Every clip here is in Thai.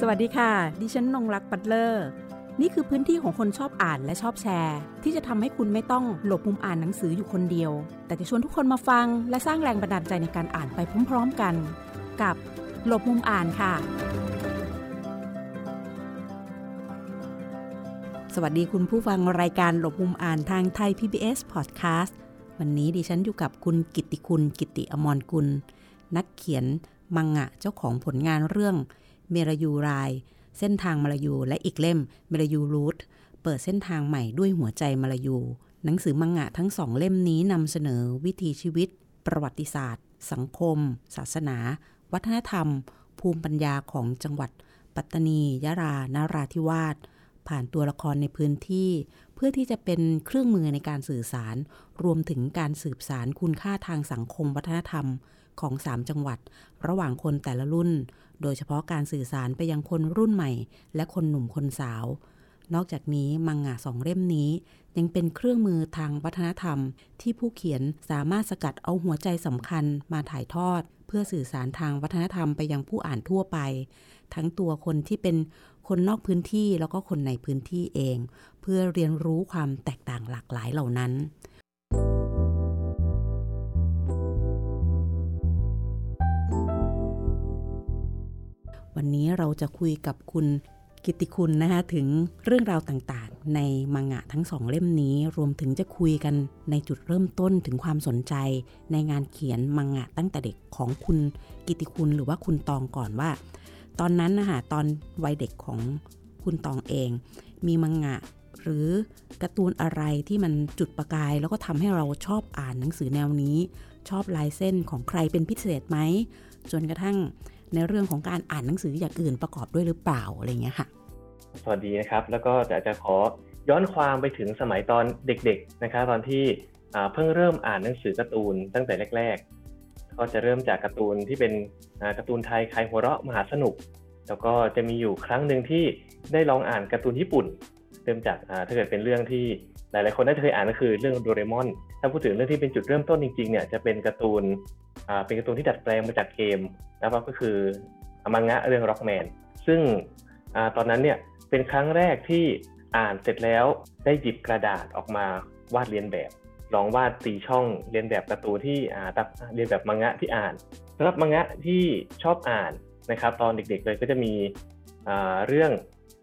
สวัสดีค่ะ ดิฉันนงรักปัตเลอร์ นี่คือพื้นที่ของคนชอบอ่านและชอบแชร์ ที่จะทำให้คุณไม่ต้องหลบมุมอ่านหนังสืออยู่คนเดียว แต่จะชวนทุกคนมาฟัง และสร้างแรงบันดาลใจในการอ่านไปพร้อมๆกัน กับหลบมุมอ่านค่ะ สวัสดีคุณผู้ฟังรายการหลบมุมอ่านทางไทย PBS Podcast วันนี้ดิฉันอยู่กับคุณกิติคุณ กิติอมรกุล นักเขียนมังงะเจ้าของผลงานเรื่อง เมรยูราย เส้นทางมลายู และอีกเล่มเมรยูรูทเปิดเส้นทางใหม่ด้วยหัวใจมลายู หนังสือมังงะทั้งสองเล่มนี้นำเสนอวิถีชีวิต ประวัติศาสตร์ สังคม ศาสนา วัฒนธรรม ภูมิปัญญาของจังหวัด ปัตตานี ยะรา นาราธิวาสผ่านตัวละครในพื้นที่ เพื่อที่จะเป็นเครื่องมือในการสื่อสาร รวมถึงการสืบสารคุณค่าทางสังคมวัฒนธรรม ของ 3 จังหวัด ระหว่างคนแต่ละรุ่น โดยเฉพาะการสื่อสารไปยังคนรุ่นใหม่ และคนหนุ่มคนสาว นอกจากนี้มังงะสองเล่มนี้ ยังเป็นเครื่องมือทางวัฒนธรรม ที่ผู้เขียนสามารถสกัดเอาหัวใจสำคัญมาถ่ายทอด เพื่อสื่อสารทางวัฒนธรรมไปยังผู้อ่านทั่วไป ทั้งตัวคนที่เป็นคนนอกพื้นที่แล้วก็คนในพื้นที่เอง เพื่อเรียนรู้ความแตกต่างหลากหลายเหล่านั้น วันนี้เราจะคุยกับคุณกิติคุณนะคะถึงเรื่องราวต่างๆ ในมังงะทั้งสองเล่มนี้ รวมถึงจะคุยกันในจุดเริ่มต้นถึงความสนใจ ในงานเขียนมังงะตั้งแต่เด็กของคุณกิติคุณหรือว่าคุณตองก่อนว่า ตอนนั้นนะคะตอนวัยเด็กของคุณตองเอง มีมังงะหรือการ์ตูนอะไรที่มันจุดประกาย แล้วก็ทำให้เราชอบอ่านหนังสือแนวนี้ ชอบลายเส้นของใครเป็นพิเศษไหมจนกระทั่ง ในเรื่องของการอ่านหนังสืออย่างอื่นประกอบด้วยหรือเปล่าอะไรเงี้ยค่ะ สวัสดีนะครับ แล้วก็จะจะขอย้อนความไปถึงสมัยตอนเด็กๆนะครับตอนที่เพิ่งเริ่มอ่านหนังสือการ์ตูนตั้งแต่แรก ๆ ก็จะเริ่มจากการ์ตูนที่เป็นการ์ตูนไทยคลายหัวเราะมหาสนุก แล้วก็จะมีอยู่ครั้งหนึ่งที่ได้ลองอ่านการ์ตูนญี่ปุ่น เริ่มจากถ้าเกิดเป็นเรื่องที่หลายๆคนน่าจะเคยอ่านก็คือเรื่องโดเรมอน ถ้าพูดถึงเรื่องที่เป็นจุดเริ่มต้นจริงๆเนี่ยจะเป็นการ์ตูน เป็นการ์ตูนที่ดัดแปลงมาจากเกมนะครับก็คือมังงะเรื่องร็อกแมนซึ่งอตอนนั้นเนี่ยเป็นครั้งแรกที่อ่านเสร็จแล้วได้หยิบกระดาษออกมาวาดเรียนแบบลองวาดตีช่องเรียนแบบการ์ตูนที่อ่าตัดเรียนแบบมังงะที่อ่านสำหรับมังงะที่ชอบอ่านนะครับ ตอนเด็กๆเลยก็จะมีเรื่อง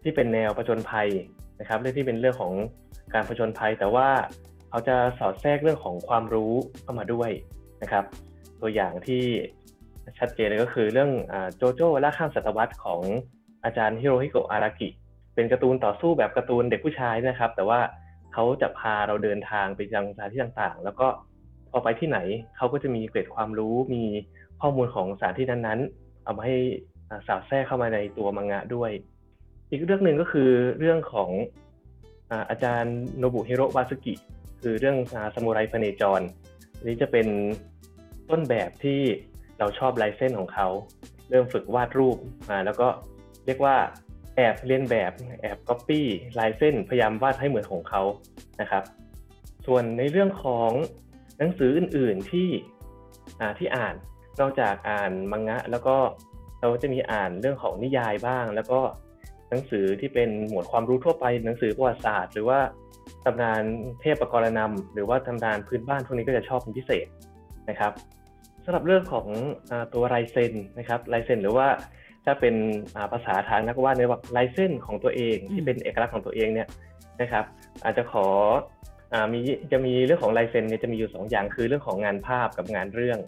ที่เป็นแนวประจนภัยนะครับเรื่องที่เป็นเรื่องของการผจญภัย แต่ว่าเขาจะสอดแทรกเรื่องของความรู้เข้ามาด้วยนะครับ ตัวอย่างที่ชัดเจนเลยก็คือเรื่องโจโจ้ล่าข้ามศตวรรษของอาจารย์ฮิโรฮิโกะอารากิ เป็นการ์ตูนต่อสู้แบบการ์ตูนเด็กผู้ชายนะครับ แต่ว่าเขาจะพาเราเดินทางไปยังสถานที่ต่างๆ แล้วก็พอไปที่ไหนเขาก็จะมีเกร็ดความรู้มีข้อมูลของสถานที่นั้นๆ เอามาให้สาวแทรกเข้ามาในตัวมังงะด้วย อีกเรื่องหนึ่งก็คือเรื่องของอาจารย์โนบุฮิโรบาสกิ คือเรื่องสมุไรพเนจรนี้จะเป็น ต้นแบบที่เราชอบลายเส้นของเขา เริ่มฝึกวาดรูปมาแล้วก็เรียกว่าแอบเลียนแบบแอบก๊อปปี้ลายเส้นพยายามวาดให้เหมือนของเขานะครับ ส่วนในเรื่องของหนังสืออื่น ๆที่ที่อ่านนอกจากอ่านมังงะ แล้วก็เราจะมีอ่านเรื่องของนิยายบ้าง แล้วก็หนังสือที่เป็นหมวดความรู้ทั่วไป หนังสือประวัติศาสตร์ หรือว่าตำนานเทพประกรณำหรือว่าตำนานพื้นบ้านพวกนี้ก็จะชอบเป็นพิเศษ นะครับสำหรับเรื่องของอตัวลายเซ็นนะครับลายเซ็นหรือว่าถ้าเป็นภาษาทางนักวาดในว่าลายเส้นของตัวเองที่เป็นเอกลักษณ์ของตัวเองเนี่ยนะครับ อาจจะขออมีจะมีเรื่องของลายเซ็นเนี่ยจะมีอยู่ 2 อย่างคือเรื่องของงานภาพกับงานเรื่อง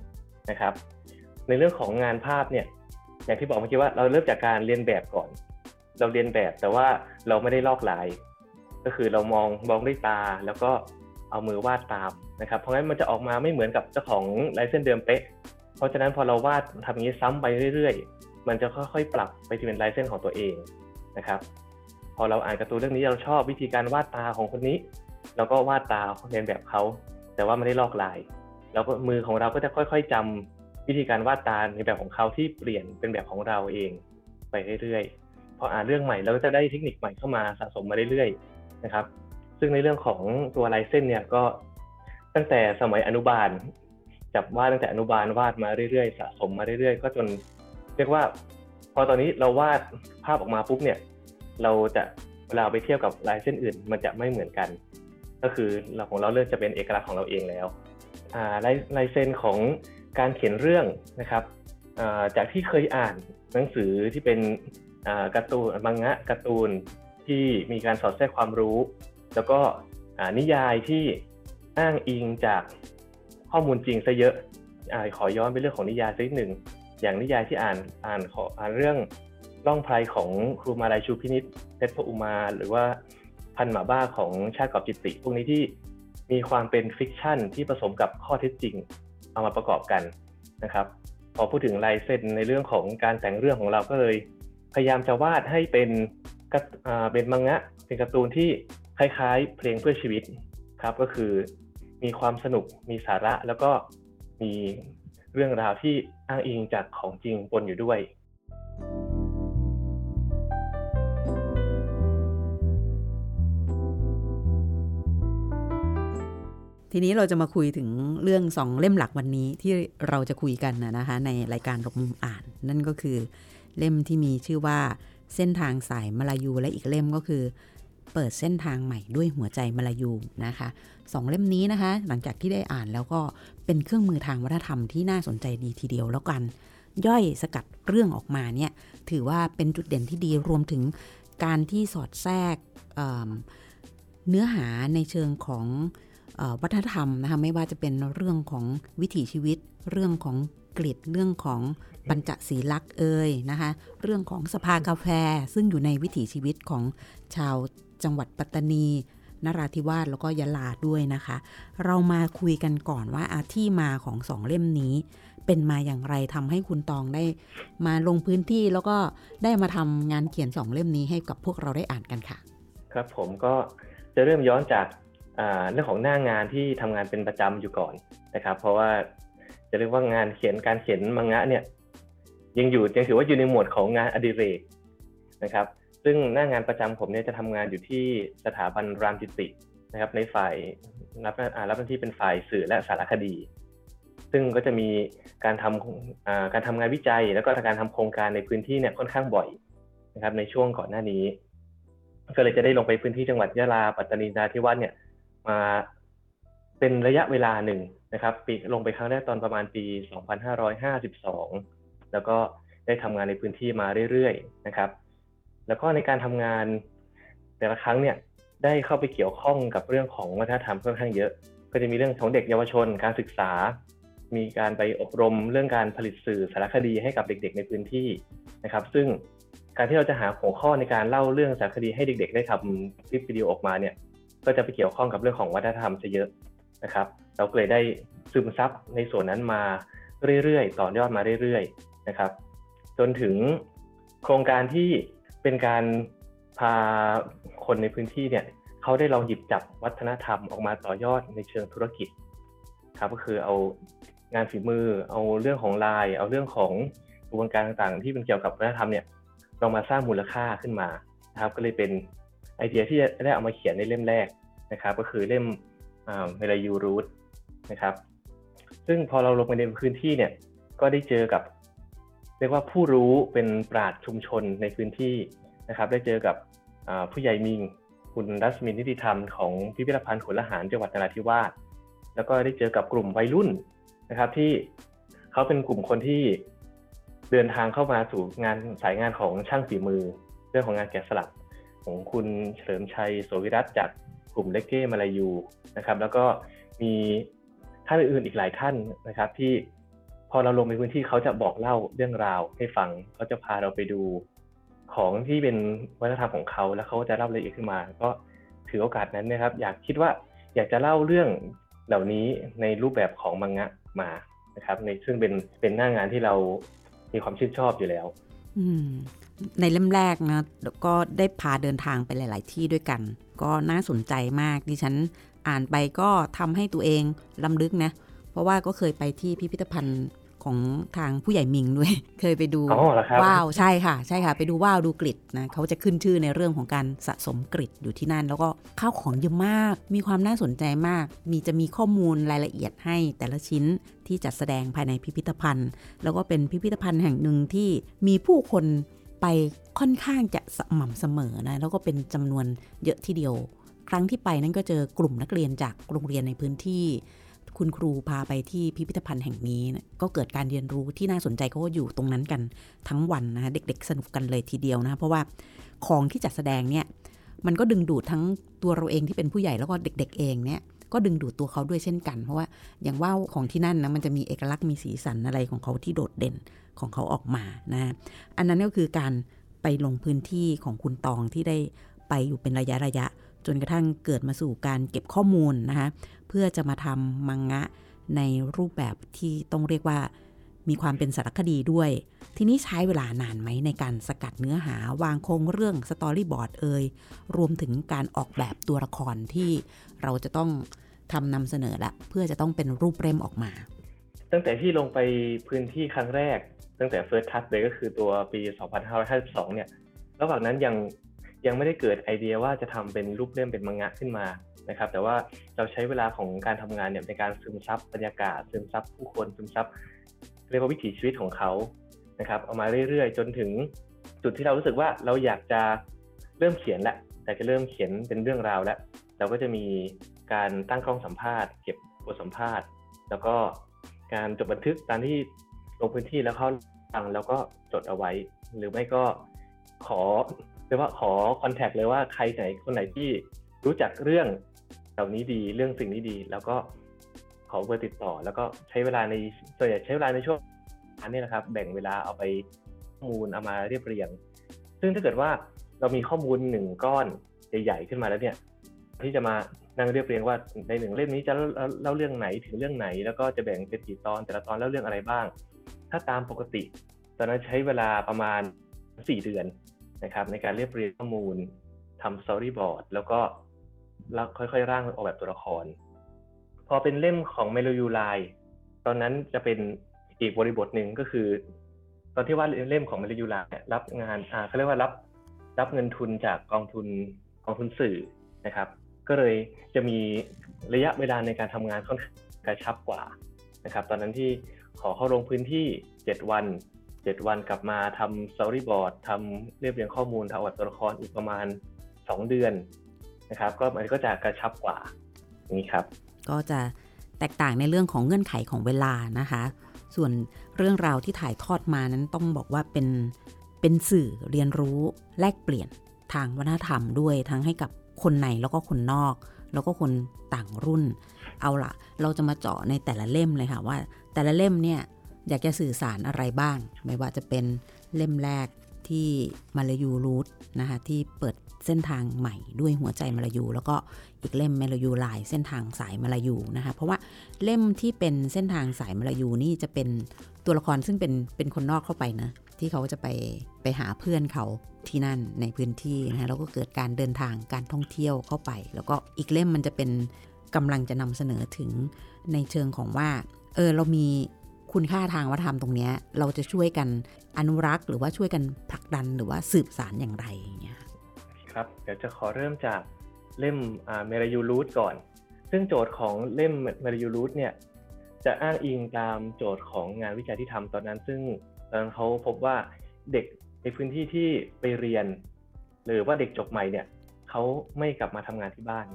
นะครับ ในเรื่องของงานภาพเนี่ยอย่างที่บอกเมื่อกี้ว่าเราเริ่มจากการเรียนแบบก่อน เราเรียนแบบแต่ว่าเราไม่ได้ลอกลาย ก็คือเรามองมองด้วยตาแล้วก็ เอามือวาดตามนะครับ เพราะงั้นมันจะออกมาไม่เหมือนกับเจ้าของลายเส้นเดิมเป๊ะ เพราะฉะนั้นพอเราวาดทำอย่างนี้ซ้ำไปเรื่อยๆ มันจะค่อยๆ ปรับไปที่เป็นลายเส้นของตัวเองนะครับ พอเราอ่านการ์ตูนเรื่องนี้เราชอบวิธีการวาดตาของคนนี้ เราก็วาดตาเรียนแบบเขา แต่ว่าไม่ได้ลอกลาย แล้วก็มือของเราก็จะค่อย ๆจำวิธีการวาดตาในแบบของเขาที่เปลี่ยนเป็นแบบของเราเองไปเรื่อยๆ พออ่านเรื่องใหม่เราก็จะได้เทคนิคใหม่เข้ามาสะสมมาเรื่อยๆ นะครับ ซึ่งในเรื่องของตัวลายเส้นเนี่ยก็ตั้งแต่สมัยอนุบาล จับวาดตั้งแต่อนุบาลวาดมาเรื่อยๆ สะสมมาเรื่อยๆ ก็จน เรียกว่า พอตอนนี้เราวาดภาพออกมาปุ๊บเนี่ย เราจะเวลาไปเทียบกับลายเส้นอื่น มันจะไม่เหมือนกัน ก็คือเราของเราเริ่มจะเป็นเอกลักษณ์ของเราเองแล้วลายลายเส้นของการเขียนเรื่องนะครับจากที่เคยอ่านหนังสือที่เป็นการ์ตูนมังงะการ์ตูนที่มีการสอดแทรกความรู้ แล้วก็นิยายที่อ้างอิงจากข้อมูลจริงซะเยอะอขอย้อนไปเรื่องของนิยายสักหนึ่ง อย่างนิยายที่อ่านอ่านขออ่านเรื่องล่องไพรของครูมาลัยชูพินิจ เพชรพระอุมา หรือว่าพันธุ์หมาบ้าของชาติกอบจิตติ พวกนี้ที่มีความเป็น fiction ที่ผสมกับข้อเท็จจริง เอามาประกอบกันนะครับ พอพูดถึงลายเส้นในเรื่องของการแต่งเรื่องของเราก็เลย พยายามจะวาดให้เป็นเป็นมังงะเป็นการ์ตูนที่ คล้ายๆ เพลงเพื่อชีวิตครับก็คือมีความสนุกมีสาระแล้วก็มีเรื่องราวที่อ้างอิงจากของจริงปนอยู่ด้วย ทีนี้เราจะมาคุยถึงเรื่องสองเล่มหลักวันนี้ที่เราจะคุยกันนะคะในรายการหลบมุมอ่าน นั่นก็คือเล่มที่มีชื่อว่าเส้นทางสายมาลายูและอีกเล่มก็คือ เปิดเส้นทางใหม่ด้วยหัวใจมาลายูนะคะสองเล่มนี้นะคะ หลังจากที่ได้อ่านแล้วก็เป็นเครื่องมือทางวัฒนธรรมที่น่าสนใจดีทีเดียวแล้วกัน ย่อยสกัดเรื่องออกมาเนี่ยถือว่าเป็นจุดเด่นที่ดีรวมถึงการที่สอดแทรกเเนื้อหาในเชิงของวัฒนธรรมนะคะไม่ว่าจะเป็นเรื่องของวิถีชีวิต เรื่องของกลิ่เรื่องของปัญจศีลักษ์เอ่ยนะคะ เรื่องของสภากาแฟซึ่งอยู่ในวิถีชีวิตของชาว จังหวัดปัตตานีนราธิวาสแล้วก็ยะลาด้วยนะคะ เรามาคุยกันก่อนว่าอาที่มาของสองเล่มนี้ เป็นมาอย่างไรทำให้คุณตองได้ มาลงพื้นที่แล้วก็ได้มาทำงานเขียนสองเล่มนี้ให้กับพวกเราได้อ่านกันค่ะ ครับผมก็จะเริ่มย้อนจากเรื่องของหน้างานที่ทำงานเป็นประจำอยู่ก่อนนะครับ เพราะว่าจะเรียกว่างานเขียนการเขียนมังงะเนี่ยยังอยู่ยังถือว่าอยู่ในหมวดของงานอดิเรกนะครับ ซึ่งหน้างานประจำผมเนี่ยจะทำงานอยู่ที่สถาบันรามจิตินะครับ ในฝ่ายรับรับหน้าที่เป็นฝ่ายสื่อและสารคดี ซึ่งก็จะมีการทำการทำงานวิจัย แล้วก็การทำโครงการในพื้นที่เนี่ยค่อนข้างบ่อยนะครับ ในช่วงก่อนหน้านี้ ก็เลยจะได้ลงไปพื้นที่จังหวัดยะลาปัตตานีนาทิวาสเนี่ยมาเป็นระยะเวลาหนึ่งนะครับปีลงไปครั้งแรกตอนประมาณปี 2552 แล้วก็ได้ทำงานในพื้นที่มาเรื่อยๆนะครับ แล้วก็ในการทำงาน แต่ละครั้งเนี่ยได้เข้าไปเกี่ยวข้องกับเรื่องของวัฒนธรรมค่อนข้างเยอะ ก็จะมีเรื่องของเด็กเยาวชน การศึกษา มีการไปอบรมเรื่องการผลิตสื่อสารคดีให้กับเด็ก ๆ ในพื้นที่นะครับ ซึ่งการที่เราจะหาหัวข้อในการเล่าเรื่องสารคดีให้เด็ก ๆ ได้ทำคลิปวิดีโอออกมาเนี่ยก็จะไปเกี่ยวข้องกับเรื่องของวัฒนธรรมซะเยอะนะครับ เราเลยได้ซึมซับในส่วนนั้นมาเรื่อยๆ ต่อยอดมาเรื่อยๆนะครับ จนถึงโครงการที่ เป็นการพาคนในพื้นที่เนี่ยเขาได้ลองหยิบจับวัฒนธรรมออกมาต่อยอดในเชิงธุรกิจ ครับก็คือเอางานฝีมือ เอาเรื่องของลาย เอาเรื่องของกระบวนการต่างๆ ที่เป็นเกี่ยวกับวัฒนธรรมเนี่ยลองมาสร้างมูลค่าขึ้นมานะครับ ก็เลยเป็นไอเดียที่ได้เอามาเขียนในเล่มแรกนะครับ ก็คือเล่มเวลายูรูทนะครับ ซึ่งพอเราลงไปในพื้นที่เนี่ยก็ได้เจอกับ รียกว่าผู้รู้เป็นปราดชุมชนในพื้นที่นะครับ ได้เจอกับผู้ใหญ่มิง คุณรัศมินนิติธรรมของพิพิธภัณฑ์ขุนละหารจังหวัดนราธิวาสแล้วก็ได้เจอกับกลุ่มวัยรุ่นนะครับ ที่เขาเป็นกลุ่มคนที่เดินทางเข้ามาสู่งานสายงานของช่างฝีมือ เรื่องของงานแกะสลักของคุณเฉลิมชัยโสวิรัตจากกลุ่มเลกเก้มาลายูนะครับ แล้วก็มีท่านอื่นอีกหลายท่านนะครับ ที่ พอเราลงไปพื้นที่เขาจะบอกเล่าเรื่องราวให้ฟังเขาจะพาเราไปดูของที่เป็นวัฒนธรรมของเขา แล้วเขาจะเล่าละเอียดขึ้นมา ก็ถือโอกาสนั้นนะครับ อยากคิดว่าอยากจะเล่าเรื่องเหล่านี้ในรูปแบบของมังงะมานะครับ ในซึ่งเป็นเป็นหน้างานที่เรามีความชื่นชอบอยู่แล้ว อืมในเล่มแรกนะก็ได้พาเดินทางไปหลาย ๆ ที่ด้วยกัน ก็น่าสนใจมากดิฉันอ่านไปก็ทำให้ตัวเองลำลึกนะ เพราะว่าก็เคยไปที่พิพิธภัณฑ์ ของทางผู้ใหญ่มิงด้วย เคยไปดูอ๋อเหรอครับว้าวใช่ค่ะ ใช่ค่ะ ไปดูว้าวดูกริดนะเขาจะขึ้นชื่อในเรื่องของการสะสมกริดอยู่ที่นั่น แล้วก็ข้าวของเยอะมาก มีความน่าสนใจมาก มีจะมีข้อมูลรายละเอียดให้แต่ละชิ้นที่จัดแสดงภายในพิพิธภัณฑ์ แล้วก็เป็นพิพิธภัณฑ์แห่งหนึ่งที่มีผู้คนไปค่อนข้างจะสม่ำเสมอนะแล้วก็เป็นจำนวนเยอะทีเดียว ครั้งที่ไปนั่นก็เจอกลุ่มนักเรียนจากโรงเรียนในพื้นที่ คุณครูพาไปที่พิพิธภัณฑ์แห่งนี้นะก็เกิดการเรียนรู้ที่น่าสนใจเขาก็อยู่ตรงนั้นกันทั้งวันนะคะเด็ก ๆ สนุกกันเลยทีเดียวนะเพราะว่าของที่จัดแสดงเนี่ยมันก็ดึงดูดทั้งตัวเราเองที่เป็นผู้ใหญ่แล้วก็เด็ก ๆ เองเนี่ยก็ดึงดูดตัวเขาด้วยเช่นกัน เพราะว่าอย่างว่าวของที่นั่นนะมันจะมีเอกลักษณ์มีสีสันอะไรของเขาที่โดดเด่นของเขาออกมานะอันนั้นก็คือการไปลงพื้นที่ของคุณตองที่ได้ไปอยู่เป็นระยะระยะ จนกระทั่งเกิดมาสู่การเก็บข้อมูลนะคะเพื่อจะมาทำมังงะในรูปแบบที่ต้องเรียกว่ามีความเป็นสารคดีด้วย ทีนี้ใช้เวลานานไหมในการสกัดเนื้อหาวางโครงเรื่องสตอรี่บอร์ดเอ่ยรวมถึงการออกแบบตัวละครที่เราจะต้องทำนำเสนอละเพื่อจะต้องเป็นรูปเล่มออกมา ตั้งแต่ที่ลงไปพื้นที่ครั้งแรก ตั้งแต่ First Touch เลยก็คือตัวปี 2552 เนี่ย ระหว่างนั้นยัง ยังไม่ได้เกิดไอเดียว่าจะทำเป็นรูปเล่มเป็นมังงะขึ้นมานะครับ แต่ว่าเราใช้เวลาของการทำงานเนี่ยในการซึมซับบรรยากาศ ซึมซับผู้คนซึมซับเรียกว่าวิถีชีวิตของเขานะครับ เอามาเรื่อยๆ จนถึงจุดที่เรารู้สึกว่าเราอยากจะเริ่มเขียนแล้วแต่จะเริ่มเขียนเป็นเรื่องราวแล้ว เราก็จะมีการตั้งกล้องสัมภาษณ์ เก็บบทสัมภาษณ์ แล้วก็การจดบันทึกตามที่ลงพื้นที่แล้วเข้าฟังแล้วก็จดเอาไว้ หรือไม่ก็ขอ เรียกว่าขอคอนแทคเลยว่าใครไหนคนไหนที่รู้จักเรื่องเหล่านี้ดีเรื่องสิ่งนี้ดี แล้วก็ขอเบอร์ติดต่อ แล้วก็ใช้เวลาในส่วนใหญ่ใช้เวลาในช่วงนนี้นะครับ แบ่งเวลาเอาไปข้อมูลเอามาเรียบเรียง ซึ่งถ้าเกิดว่าเรามีข้อมูลหนึ่งก้อนใหญ่ๆขึ้นมาแล้วเนี่ย ที่จะมานั่งเรียบเรียงว่าในหนึ่งเล่มนี้จะเล่าเรื่องไหนถึงเรื่องไหน แล้วก็จะแบ่งเป็นกี่ตอนแต่ละตอนเล่าเรื่องอะไรบ้าง ถ้าตามปกติ ตอนนั้นใช้เวลาประมาณ4เดือน นะครับในการเรียบเรียงข้อมูลทำ storyboard แล้วก็แล้วค่อยๆ ร่างออกแบบตัวละคร พอเป็นเล่มของเมโลยูไลตอนนั้นจะเป็นอีกบริบทหนึ่งก็คือ ตอนที่ว่าเล่มของเมโลยูไลรับงานอ่าเขาเรียกว่ารับรับเงินทุนจากกองทุนกองทุนสื่อนะครับ ก็เลยจะมีระยะเวลาในการทำงานค่อนข้างกระชับกว่านะครับ ตอนนั้นที่ขอเข้าลงพื้นที่ 7 วัน 7วันกลับมาทำสตอรี่บอร์ดทำเรียบเรียงข้อมูลทำอวดตัวละครอีกประมาณ2เดือนนะครับ ก็มันก็จะกระชับกว่านี้ครับ ก็จะแตกต่างในเรื่องของเงื่อนไขของเวลานะคะ ส่วนเรื่องราวที่ถ่ายทอดมานั้นต้องบอกว่าเป็นเป็นสื่อเรียนรู้แลกเปลี่ยนทางวัฒนธรรมด้วยทั้งให้กับคนในแล้วก็คนนอก แล้วก็คนต่างรุ่น เอาละเราจะมาเจาะในแต่ละเล่มเลยค่ะว่า แต่ละเล่มเนี่ย อยากจะสื่อสารอะไรบ้าง ไม่ว่าจะเป็นเล่มแรกที่มาลายูรูทนะคะที่เปิดเส้นทางใหม่ด้วยหัวใจมาลายู แล้วก็อีกเล่มมาลายูลายเส้นทางสายมาลายูนะคะเพราะว่าเล่มที่เป็นเส้นทางสายมาลายูนี่จะเป็นตัวละครซึ่งเป็นเป็นคนนอกเข้าไปนะที่เขาจะไปไปหาเพื่อนเขาที่นั่นในพื้นที่นะคะแล้วก็เกิดการเดินทางการท่องเที่ยวเข้าไป แล้วก็อีกเล่มมันจะเป็นกำลังจะนำเสนอถึงในเชิงของว่าเออเรามี คุณค่าทางวัฒนธรรมตรงนี้เราจะช่วยกันอนุรักษ์หรือว่าช่วยกันผลักดันหรือว่าสืบสารอย่างไรอย่างเงี้ยครับเดี๋ยวจะขอเริ่มจากเล่มเมรยูรูทก่อน ซึ่งโจทย์ของเล่มเมรยูรูทเนี่ยจะอ้างอิงตามโจทย์ของงานวิจัยที่ทำตอนนั้น ซึ่งตอนนั้นเขาพบว่าเด็กในพื้นที่ที่ไปเรียน หรือว่าเด็กจบใหม่เนี่ยเขาไม่กลับมาทำงานที่บ้าน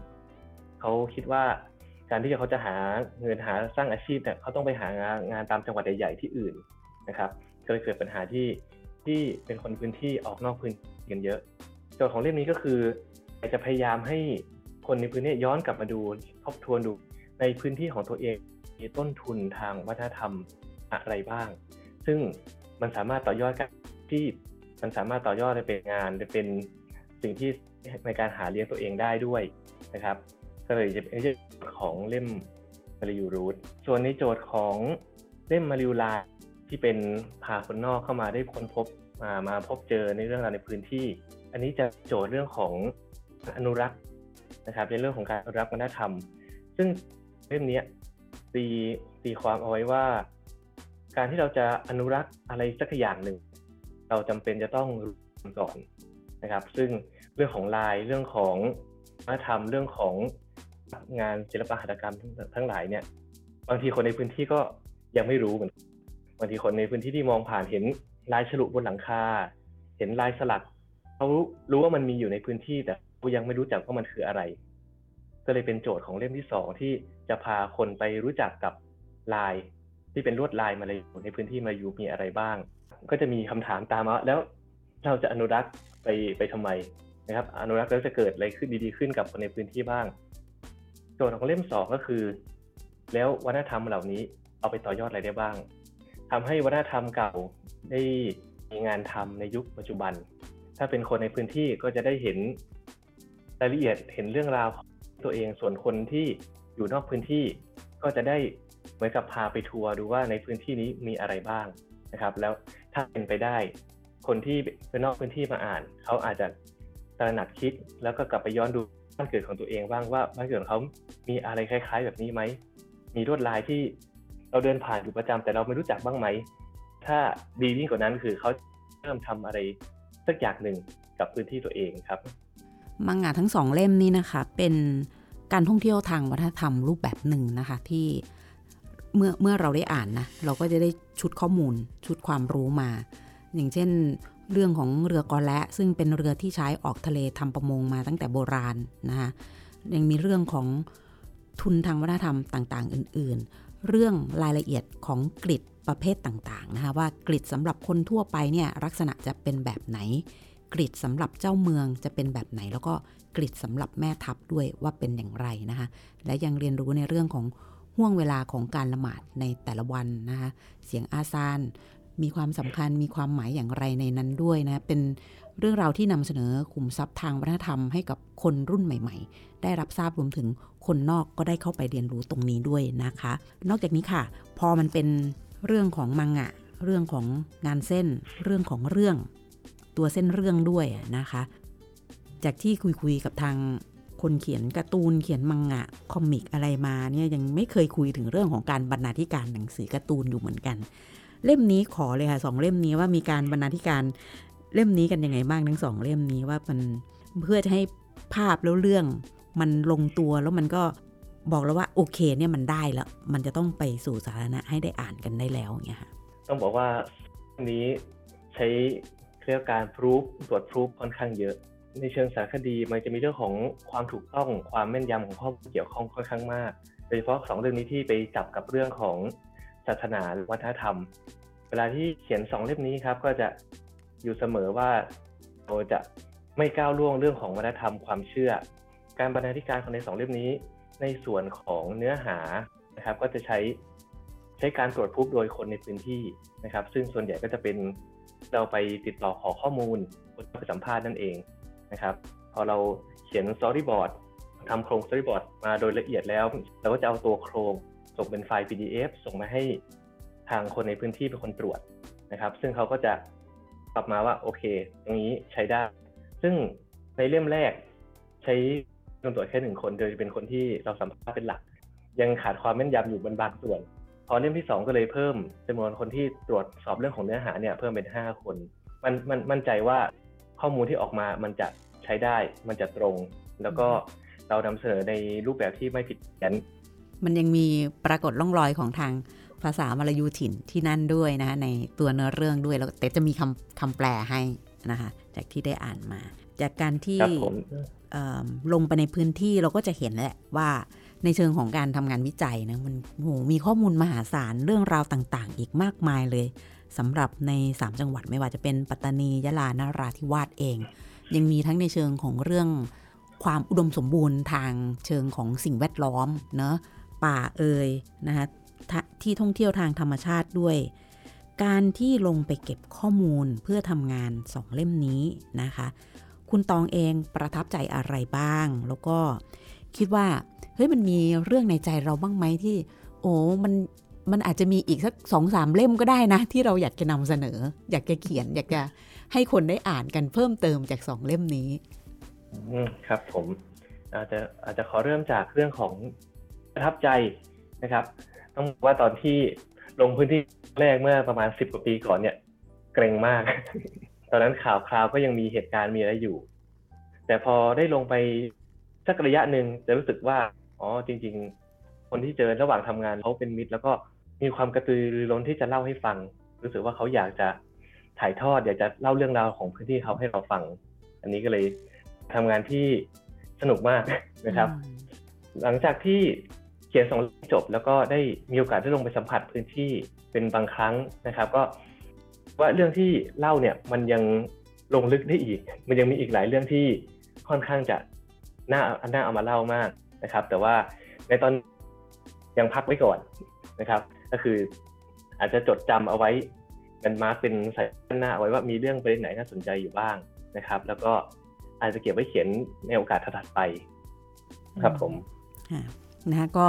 เขาคิดว่า การที่เขาจะหาเงินหาสร้างอาชีพเนี่ยเขาต้องไปหางานงานตามจังหวัดใหญ่ๆที่อื่นนะครับก็เลยเกิดปัญหาที่ที่เป็นคนพื้นที่ออกนอกพื้นที่กันเยอะโจทย์ของเล่มนี้ก็คือจะพยายามให้คนในพื้นที่ย้อนกลับมาดูทบทวนดูในพื้นที่ของตัวเองมีต้นทุนทางวัฒนธรรมอะไรบ้าง ซึ่งมันสามารถต่อยอดกันที่มันสามารถต่อยอดไปเป็นงานไปเป็นสิ่งที่ในการหาเลี้ยงตัวเองได้ด้วยนะครับ ก็เลยจะเป็นโจทย์ของเล่มมาริยูรูทส่วนในโจทย์ของเล่มมาริยูลาที่เป็นพาคนนอกเข้ามาได้ค้นพบมามาพบเจอในเรื่องราวในพื้นที่ อันนี้จะโจทย์เรื่องของอนุรักษ์นะครับในเรื่องของการอนุรักษ์วัฒนธรรม ซึ่งเล่มนี้ตีตีความเอาไว้ว่า การที่เราจะอนุรักษ์อะไรสักอย่างหนึ่ง เราจำเป็นจะต้องรู้ก่อนนะครับ ซึ่งเรื่องของลายเรื่องของวัฒนธรรมเรื่องของ งานศิลปะหัตถกรรมทั้งหลายเนี่ย บางทีคนในพื้นที่ก็ยังไม่รู้เหมือนบางทีคนในพื้นที่ที่มองผ่านเห็นลายฉลุบนหลังคา เห็นลายสลักเขารู้ว่ามันมีอยู่ในพื้นที่แต่เขายังไม่รู้จักว่ามันคืออะไร ก็เลยเป็นโจทย์ของเล่มที่สองที่จะพาคนไปรู้จักกับลายที่เป็นลวดลายมาเลยอยู่ในพื้นที่มาอยู่มีอะไรบ้าง ก็จะมีคำถามตามมาแล้วเราจะอนุรักษ์ไปไปทำไมนะครับ อนุรักษ์แล้วจะเกิดอะไรขึ้นดีๆขึ้นกับคนในพื้นที่บ้าง โจทย์ของเล่มสองก็คือ แล้ววัฒนธรรมเหล่านี้เอาไปต่อยอดอะไรได้บ้างทำให้วัฒนธรรมเก่าได้มีงานทำในยุคปัจจุบัน ถ้าเป็นคนในพื้นที่ก็จะได้เห็นรายละเอียดเห็นเรื่องราวของตัวเองส่วนคนที่อยู่นอกพื้นที่ก็จะได้เหมือนกับพาไปทัวร์ดูว่าในพื้นที่นี้มีอะไรบ้างนะครับ แล้วถ้าเป็นไปได้ คนที่เป็นนอกพื้นที่มาอ่าน เขาอาจจะตระหนักคิดแล้วก็กลับไปย้อนดู บ้านเกิดของตัวเองบ้างว่าบ้านเกิดของเขามีอะไรคล้าย ๆ แบบนี้ไหม มีลวดลายที่เราเดินผ่านอยู่ประจำแต่เราไม่รู้จักบ้างไหม ถ้าดียิ่งกว่านั้นคือเขาเริ่มทำอะไรสักอย่างหนึ่งกับพื้นที่ตัวเองครับ มังงะทั้งสองเล่มนี้นะคะ เป็นการท่องเที่ยวทางวัฒนธรรมรูปแบบหนึ่งนะคะที่เมื่อเมื่อเราได้อ่านนะเราก็จะได้ชุดข้อมูลชุดความรู้มา อย่างเช่น เรื่องของเรือกอและซึ่งเป็นเรือที่ใช้ออกทะเลทำประมงมาตั้งแต่โบราณนะคะยังมีเรื่องของทุนทางวัฒนธรรมต่างๆ อื่นๆ เรื่องรายละเอียดของกริดประเภทต่างๆนะคะว่ากริดสำหรับคนทั่วไปเนี่ยลักษณะจะเป็นแบบไหน กริดสำหรับเจ้าเมืองจะเป็นแบบไหน แล้วก็กริดสำหรับแม่ทัพด้วยว่าเป็นอย่างไรนะคะและยังเรียนรู้ในเรื่องของห่วงเวลาของการละหมาดในแต่ละวันนะคะเสียงอาซาน มีความสำคัญมีความหมายอย่างไรในนั้นด้วยนะเป็นเรื่องราวที่นำเสนอขุมทรัพย์ทางวัฒนธรรมให้กับคนรุ่นใหม่ ๆ ได้รับทราบรวมถึงคนนอกก็ได้เข้าไปเรียนรู้ตรงนี้ด้วยนะคะ นอกจากนี้ค่ะ พอมันเป็นเรื่องของมังงะ เรื่องของงานเส้น เรื่องของเรื่อง ตัวเส้นเรื่องด้วยนะคะ จากที่คุยคุยกับทางคนเขียนการ์ตูนเขียนมังงะคอมิกอะไรมาเนี่ยยังไม่เคยคุยถึงเรื่องของการบรรณาธิการหนังสือการ์ตูนอยู่เหมือนกัน เล่มนี้ขอเลยค่ะสองเล่มนี้ว่ามีการบรรณาธิการเล่มนี้กันยังไงบ้างทั้งสองเล่มนี้ว่ามันเพื่อจะให้ภาพแล้วเรื่อง มันลงตัวแล้วมันก็บอกแล้วว่าโอเคเนี่ยมันได้แล้ว มันจะต้องไปสู่สาธารณะให้ได้อ่านกันได้แล้วเงี้ยค่ะต้องบอกว่านี้ใช้เรื่องการพรูฟตรวจพรูฟค่อนข้างเยอะ ในเชิงสารคดีมันจะมีเรื่องของความถูกต้องความแม่นยำของข้อมูลเกี่ยวข้องค่อนข้างมากโดยเฉพาะสองเรื่องนี้ที่ไปจับกับเรื่องของ ศาสนาวัฒนธรรม เวลาที่เขียนสองเล่มนี้ครับ ก็จะอยู่เสมอว่าเราจะไม่ก้าวล่วงเรื่องของวัฒนธรรมความเชื่อ การบรรณาธิการของในสองเล่มนี้ ในส่วนของเนื้อหานะครับ ก็จะใช้ใช้การตรวจพบโดยคนในพื้นที่นะครับ ซึ่งส่วนใหญ่ก็จะเป็นเราไปติดต่อขอข้อมูลไปสัมภาษณ์นั่นเองนะครับ พอเราเขียน storyboard ทำโครง storyboard มาโดยละเอียดแล้ว เราก็จะเอาตัวโครง ส่งเป็นไฟล์ PDF ส่งมาให้ทางคนในพื้นที่เป็นคนตรวจนะครับ ซึ่งเขาก็จะกลับมาว่าโอเค ตรงนี้ใช้ได้ ซึ่งในเล่มแรกใช้คนตรวจแค่หนึ่งคนโดยจะเป็นคนที่เราสัมภาษณ์เป็นหลัก ยังขาดความแม่นยำอยู่บนบางส่วน พอเล่มที่สองก็เลยเพิ่มจำนวนคนที่ตรวจสอบเรื่องของเนื้อหาเนี่ยเพิ่มเป็นห้าคน มันมันมั่นใจว่าข้อมูลที่ออกมามันจะใช้ได้ มันจะตรง แล้วก็เรานำเสนอในรูปแบบที่ไม่ผิดแผน มันยังมีปรากฏร่องรอยของทางภาษามลายูถิ่นที่นั่นด้วยนะคะในตัวเนื้อเรื่องด้วยแล้วแต่จะมีคำคำแปลให้นะคะจากที่ได้อ่านมา จากการที่ลงไปในพื้นที่เราก็จะเห็นแหละว่าในเชิงของการทำงานวิจัยนะมันโหมีข้อมูลมหาศาลเรื่องราวต่างๆ อีกมากมายเลยสำหรับใน 3 จังหวัดไม่ว่าจะเป็นปัตตานียะลานราธิวาสเอง ยังมีทั้งในเชิงของเรื่องความอุดมสมบูรณ์ทางเชิงของสิ่งแวดล้อมเนาะ ป่าเอ่ยนะคะที่ท่องเที่ยวทางธรรมชาติด้วย การที่ลงไปเก็บข้อมูลเพื่อทำงานสองเล่มนี้นะคะ คุณตองเองประทับใจอะไรบ้าง แล้วก็คิดว่าเฮ้ยมันมีเรื่องในใจเราบ้างไหมที่ โอ้มันมันอาจจะมีอีกสักสองสามเล่มก็ได้นะ ที่เราอยากจะนำเสนอ อยากจะเขียน อยากจะให้คนได้อ่านกันเพิ่มเติมจากสองเล่มนี้ครับผมอาจจะอาจจะขอเริ่มจากเรื่องของ ประทับใจนะครับ ต้องบอกว่าตอนที่ลงพื้นที่แรกเมื่อประมาณสิบกว่าปีก่อนเนี่ย เกรงมาก ตอนนั้นข่าวคราวก็ยังมีเหตุการณ์มีอะไรอยู่ แต่พอได้ลงไปสักระยะหนึ่งจะรู้สึกว่า อ๋อจริง ๆ คนที่เจอระหว่างทำงานเขาเป็นมิตร แล้วก็มีความกระตือรือร้นที่จะเล่าให้ฟัง รู้สึกว่าเขาอยากจะถ่ายทอด อยากจะเล่าเรื่องราวของพื้นที่เขาให้เราฟัง อันนี้ก็เลยทำงานที่สนุกมากนะครับ หลังจากที่ เขียนส่งจบ แล้วก็ได้มีโอกาสได้ลงไปสัมผัสพื้นที่เป็นบางครั้งนะครับ ก็ว่าเรื่องที่เล่าเนี่ยมันยังลงลึกได้อีก มันยังมีอีกหลายเรื่องที่ค่อนข้างจะน่าน่าเอามาเล่ามากนะครับ แต่ว่าในตอนยังพักไว้ก่อนนะครับ ก็คืออาจจะจดจำเอาไว้กันมาเป็นใส่หน้าเอาไว้ว่ามีเรื่องประเด็นไหนน่าสนใจอยู่บ้างนะครับ แล้วก็อาจจะเก็บไว้เขียนในโอกาสถัดไป ครับผม นะคะก็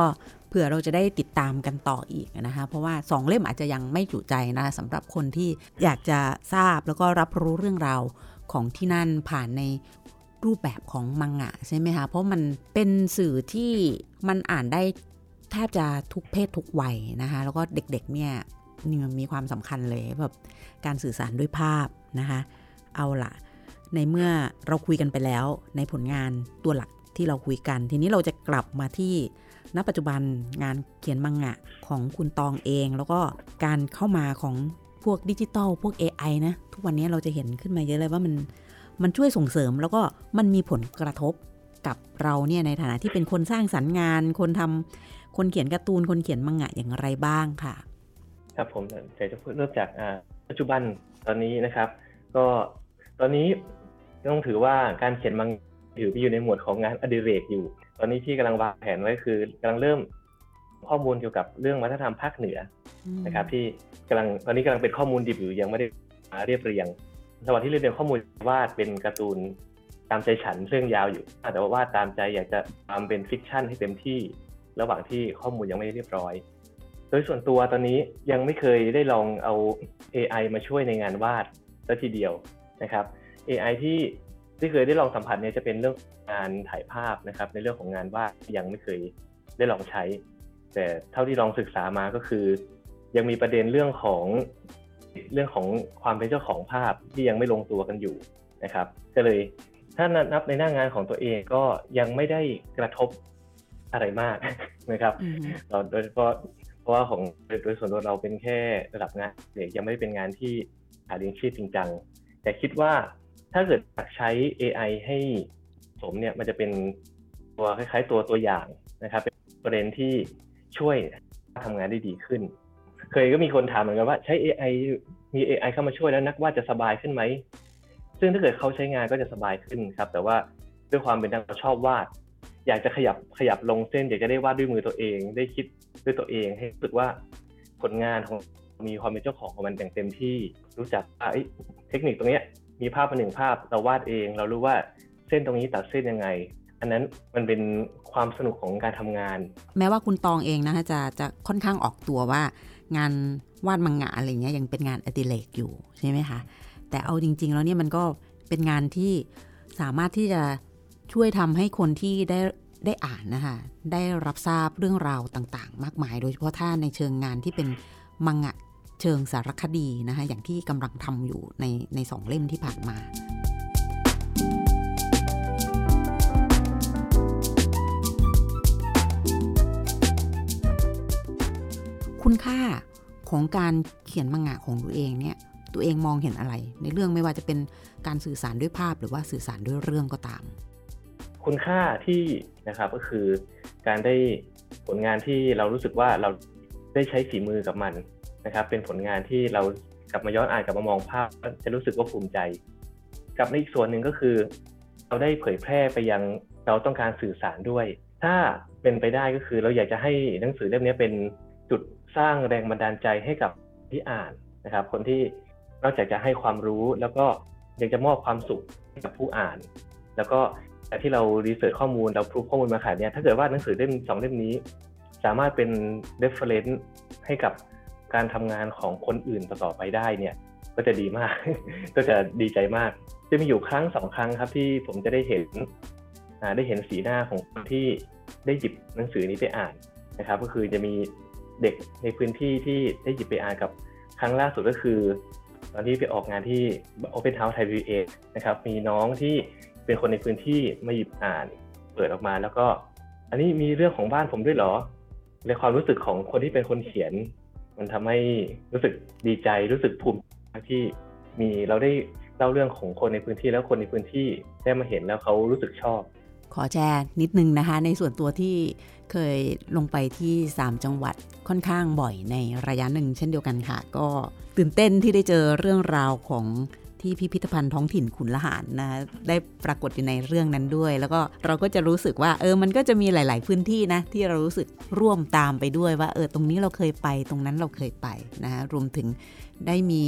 เผื่อเราจะได้ติดตามกันต่ออีกนะคะเพราะว่าสองเล่มอาจจะยังไม่จุใจนะสำหรับคนที่อยากจะทราบแล้วก็รับรู้เรื่องราวของที่นั่นผ่านในรูปแบบของมังงะใช่ไหมคะเพราะมันเป็นสื่อที่มันอ่านได้แทบจะทุกเพศทุกวัยนะคะแล้วก็เด็กๆเนี่ยนี่มันมีความสำคัญเลยแบบการสื่อสารด้วยภาพนะคะเอาละในเมื่อเราคุยกันไปแล้วในผลงานตัวหลัก ที่เราคุยกัน ทีนี้เราจะกลับมาที่ณปัจจุบันงานเขียนมังงะของคุณตองเอง แล้วก็การเข้ามาของพวกดิจิตอลพวก AI นะ ทุกวันนี้เราจะเห็นขึ้นมาเยอะเลยว่ามันมันช่วยส่งเสริมแล้วก็มันมีผลกระทบกับเราเนี่ยในฐานะที่เป็นคนสร้างสรรค์งาน คนทำคนเขียนการ์ตูนคนเขียนมังงะอย่างไรบ้างค่ะ ครับผมจะพูดเริ่มจากปัจจุบันตอนนี้นะครับ ก็ตอนนี้ต้องถือว่าการเขียนมัง ถือไปอยู่ในหมวดของงานอดิเรกอยู่ ตอนนี้ที่กำลังวางแผนไว้คือกำลังเริ่มข้อมูลเกี่ยวกับเรื่องวัฒนธรรมภาคเหนือนะครับ ที่กำลังตอนนี้กำลังเป็นข้อมูลดิบอยู่ยังไม่ได้เรียบเรียงสวัสดีเรียนข้อมูลวาดเป็นการ์ตูนตามใจฉันเรื่องยาวอยู่แต่ว่าวาดตามใจอยากจะทำเป็นฟิกชันให้เต็มที่ ระหว่างที่ข้อมูลยังไม่เรียบร้อย โดยส่วนตัวตอนนี้ยังไม่เคยได้ลองเอา AI มาช่วยในงานวาดสัทีเดียวนะครับ AI ที่ ที่เคยได้ลองสัมผัสเนี่ยจะเป็นเรื่องงานถ่ายภาพนะครับ ในเรื่องของงานวาดยังไม่เคยได้ลองใช้ แต่เท่าที่ลองศึกษามาก็คือ ยังมีประเด็นเรื่องของเรื่องของความเป็นเจ้าของภาพที่ยังไม่ลงตัวกันอยู่นะครับ ก็เลยถ้านับในหน้างานของตัวเองก็ยังไม่ได้กระทบอะไรมากนะครับเราโดยเฉพาะเพราะว่าของโดยส่วนตัวเราเป็นแค่ระดับงานเด็กยังไม่ได้เป็นงานที่หาเลี้ยงชีพจริงจังแต่คิดว่า ถ้าเกิดอยากใช้ AI ให้สมเนี่ยมันจะเป็นตัวคล้ายๆตัวตัวอย่างนะครับเป็นประเด็นที่ช่วยทำงานได้ดีขึ้น เคยก็มีคนถามเหมือนกันว่าใช้ AI มี AI เข้ามาช่วยแล้วนักวาดจะสบายขึ้นไหม ซึ่งถ้าเกิดเขาใช้งานก็จะสบายขึ้นครับ แต่ว่าด้วยความเป็นเราชอบวาด อยากจะขยับขยับลงเส้นอยากจะได้วาดด้วยมือตัวเอง ได้คิดด้วยตัวเอง ให้รู้สึกว่าผลงานของมีความเป็นเจ้าของของมันอย่างเต็มที่รู้จักเทคนิคตรงนี้ มีภาพมาหนึ่งภาพเราวาดเอง เรารู้ว่าเส้นตรงนี้ตัดเส้นยังไง อันนั้นมันเป็นความสนุกของการทำงาน แม้ว่าคุณตองเองนะคะจะจะค่อนข้างออกตัวว่า งานวาดมังงะอะไรเงี้ยยังเป็นงานอดิเรกอยู่ใช่ไหมคะแต่เอาจริง ๆ แล้วเนี่ยมันก็เป็นงานที่สามารถที่จะช่วยทำให้คนที่ได้ได้อ่านนะคะได้รับทราบเรื่องราวต่างๆ มากมาย โดยเฉพาะถ้าในเชิงงานที่เป็นมังงะ เชิงสารคดีนะคะอย่างที่กำลังทำอยู่ในในสองเล่มที่ผ่านมาคุณค่าของการเขียนมังงะของตัวเองเนี่ย ตัวเองมองเห็นอะไร ในเรื่องไม่ว่าจะเป็นการสื่อสารด้วยภาพหรือว่าสื่อสารด้วยเรื่องก็ตาม คุณค่าที่นะครับก็คือการได้ผลงานที่เรารู้สึกว่าเราได้ใช้ฝีมือกับมัน นะครับ เป็นผลงานที่เรากลับมาย้อนอ่านกลับมามองภาพจะรู้สึกว่าภูมิใจ กับในอีกส่วนหนึ่งก็คือ เราได้เผยแพร่ไปยังเราต้องการสื่อสารด้วย ถ้าเป็นไปได้ก็คือเราอยากจะให้หนังสือเล่มนี้เป็นจุดสร้างแรงบันดาลใจให้กับที่อ่านนะครับ คนที่นอกจากจะให้ความรู้แล้วก็อยากจะมอบความสุขให้กับผู้อ่าน แล้วก็แต่ที่เรารีเสิร์ชข้อมูลเราพรูฟข้อมูลมาขายเนี่ยถ้าเกิดว่าหนังสือเล่มสองเล่มนี้ สามารถเป็น reference ให้กับ การทำงานของคนอื่นต่อไปได้เนี่ย ก็จะดีมาก ก็จะดีใจมาก จะมีอยู่ครั้งสองครั้งครับที่ผมจะได้เห็นได้เห็นสีหน้าของคนที่ได้หยิบหนังสือนี้ไปอ่านนะครับ ก็คือจะมีเด็กในพื้นที่ที่ได้หยิบไปอ่านกับครั้งล่าสุดก็คือ ตอนที่ไปออกงานที่ Open House Thai VA นะครับ มีน้องที่เป็นคนในพื้นที่มาหยิบอ่าน เปิดออกมาแล้วก็ อันนี้มีเรื่องของบ้านผมด้วยเหรอในความรู้สึกของคนที่เป็นคนเขียน มันทำให้รู้สึกดีใจรู้สึกภูมิที่มีเราได้เล่าเรื่องของคนในพื้นที่แล้วคนในพื้นที่ได้มาเห็นแล้วเขารู้สึกชอบ ขอแชร์นิดนึงนะคะ ในส่วนตัวที่เคยลงไปที่ 3 จังหวัดค่อนข้างบ่อยในระยะหนึ่ง เช่นเดียวกันค่ะ ก็ตื่นเต้นที่ได้เจอเรื่องราวของ ที่พิพิธภัณฑ์ท้องถิ่นขุนละหารนะได้ปรากฏอยู่ในเรื่องนั้นด้วย แล้วก็เราก็จะรู้สึกว่าเออมันก็จะมีหลาย ๆ พื้นที่นะที่เรารู้สึกร่วมตามไปด้วยว่าเออตรงนี้เราเคยไปตรงนั้นเราเคยไปนะรวมถึงได้มี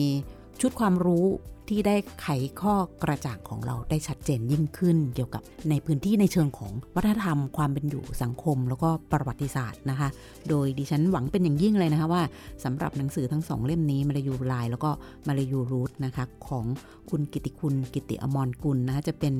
ชุดความรู้ ที่ได้ไขข้อกระจ่างของเราได้ชัดเจนยิ่งขึ้น เกี่ยวกับในพื้นที่ในเชิงของวัฒนธรรมความเป็นอยู่สังคม แล้วก็ประวัติศาสตร์นะคะ โดยดิฉันหวังเป็นอย่างยิ่งเลยนะคะว่าสำหรับหนังสือทั้งสองเล่มนี้มาลายูไลแล้วก็มาลายูรูทนะคะของคุณกิติคุณกิติอมรกุลนะคะจะเป็น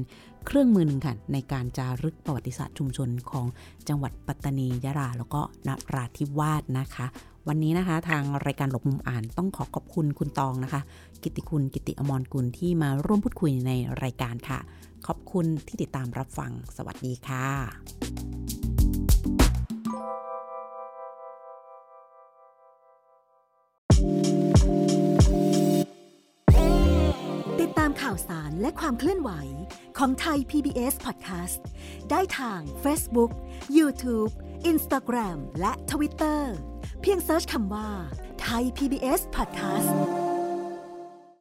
เครื่องมือหนึ่งค่ะในการจารึกประวัติศาสตร์ชุมชนของจังหวัดปัตตานียะลาแล้วก็นราธิวาสนะคะ วันนี้นะคะ ทางรายการหลบมุมอ่านต้องขอขอบคุณคุณตองนะคะ กิติคุณกิติอมรกุลที่มาร่วมพูดคุยในรายการค่ะ ขอบคุณที่ติดตามรับฟัง สวัสดีค่ะติดตามข่าวสารและความเคลื่อนไหวของไทย PBS Podcast ได้ทาง Facebook, YouTube, Instagram และ Twitter เพียงเซิร์ชคำว่าไทย PBS Podcast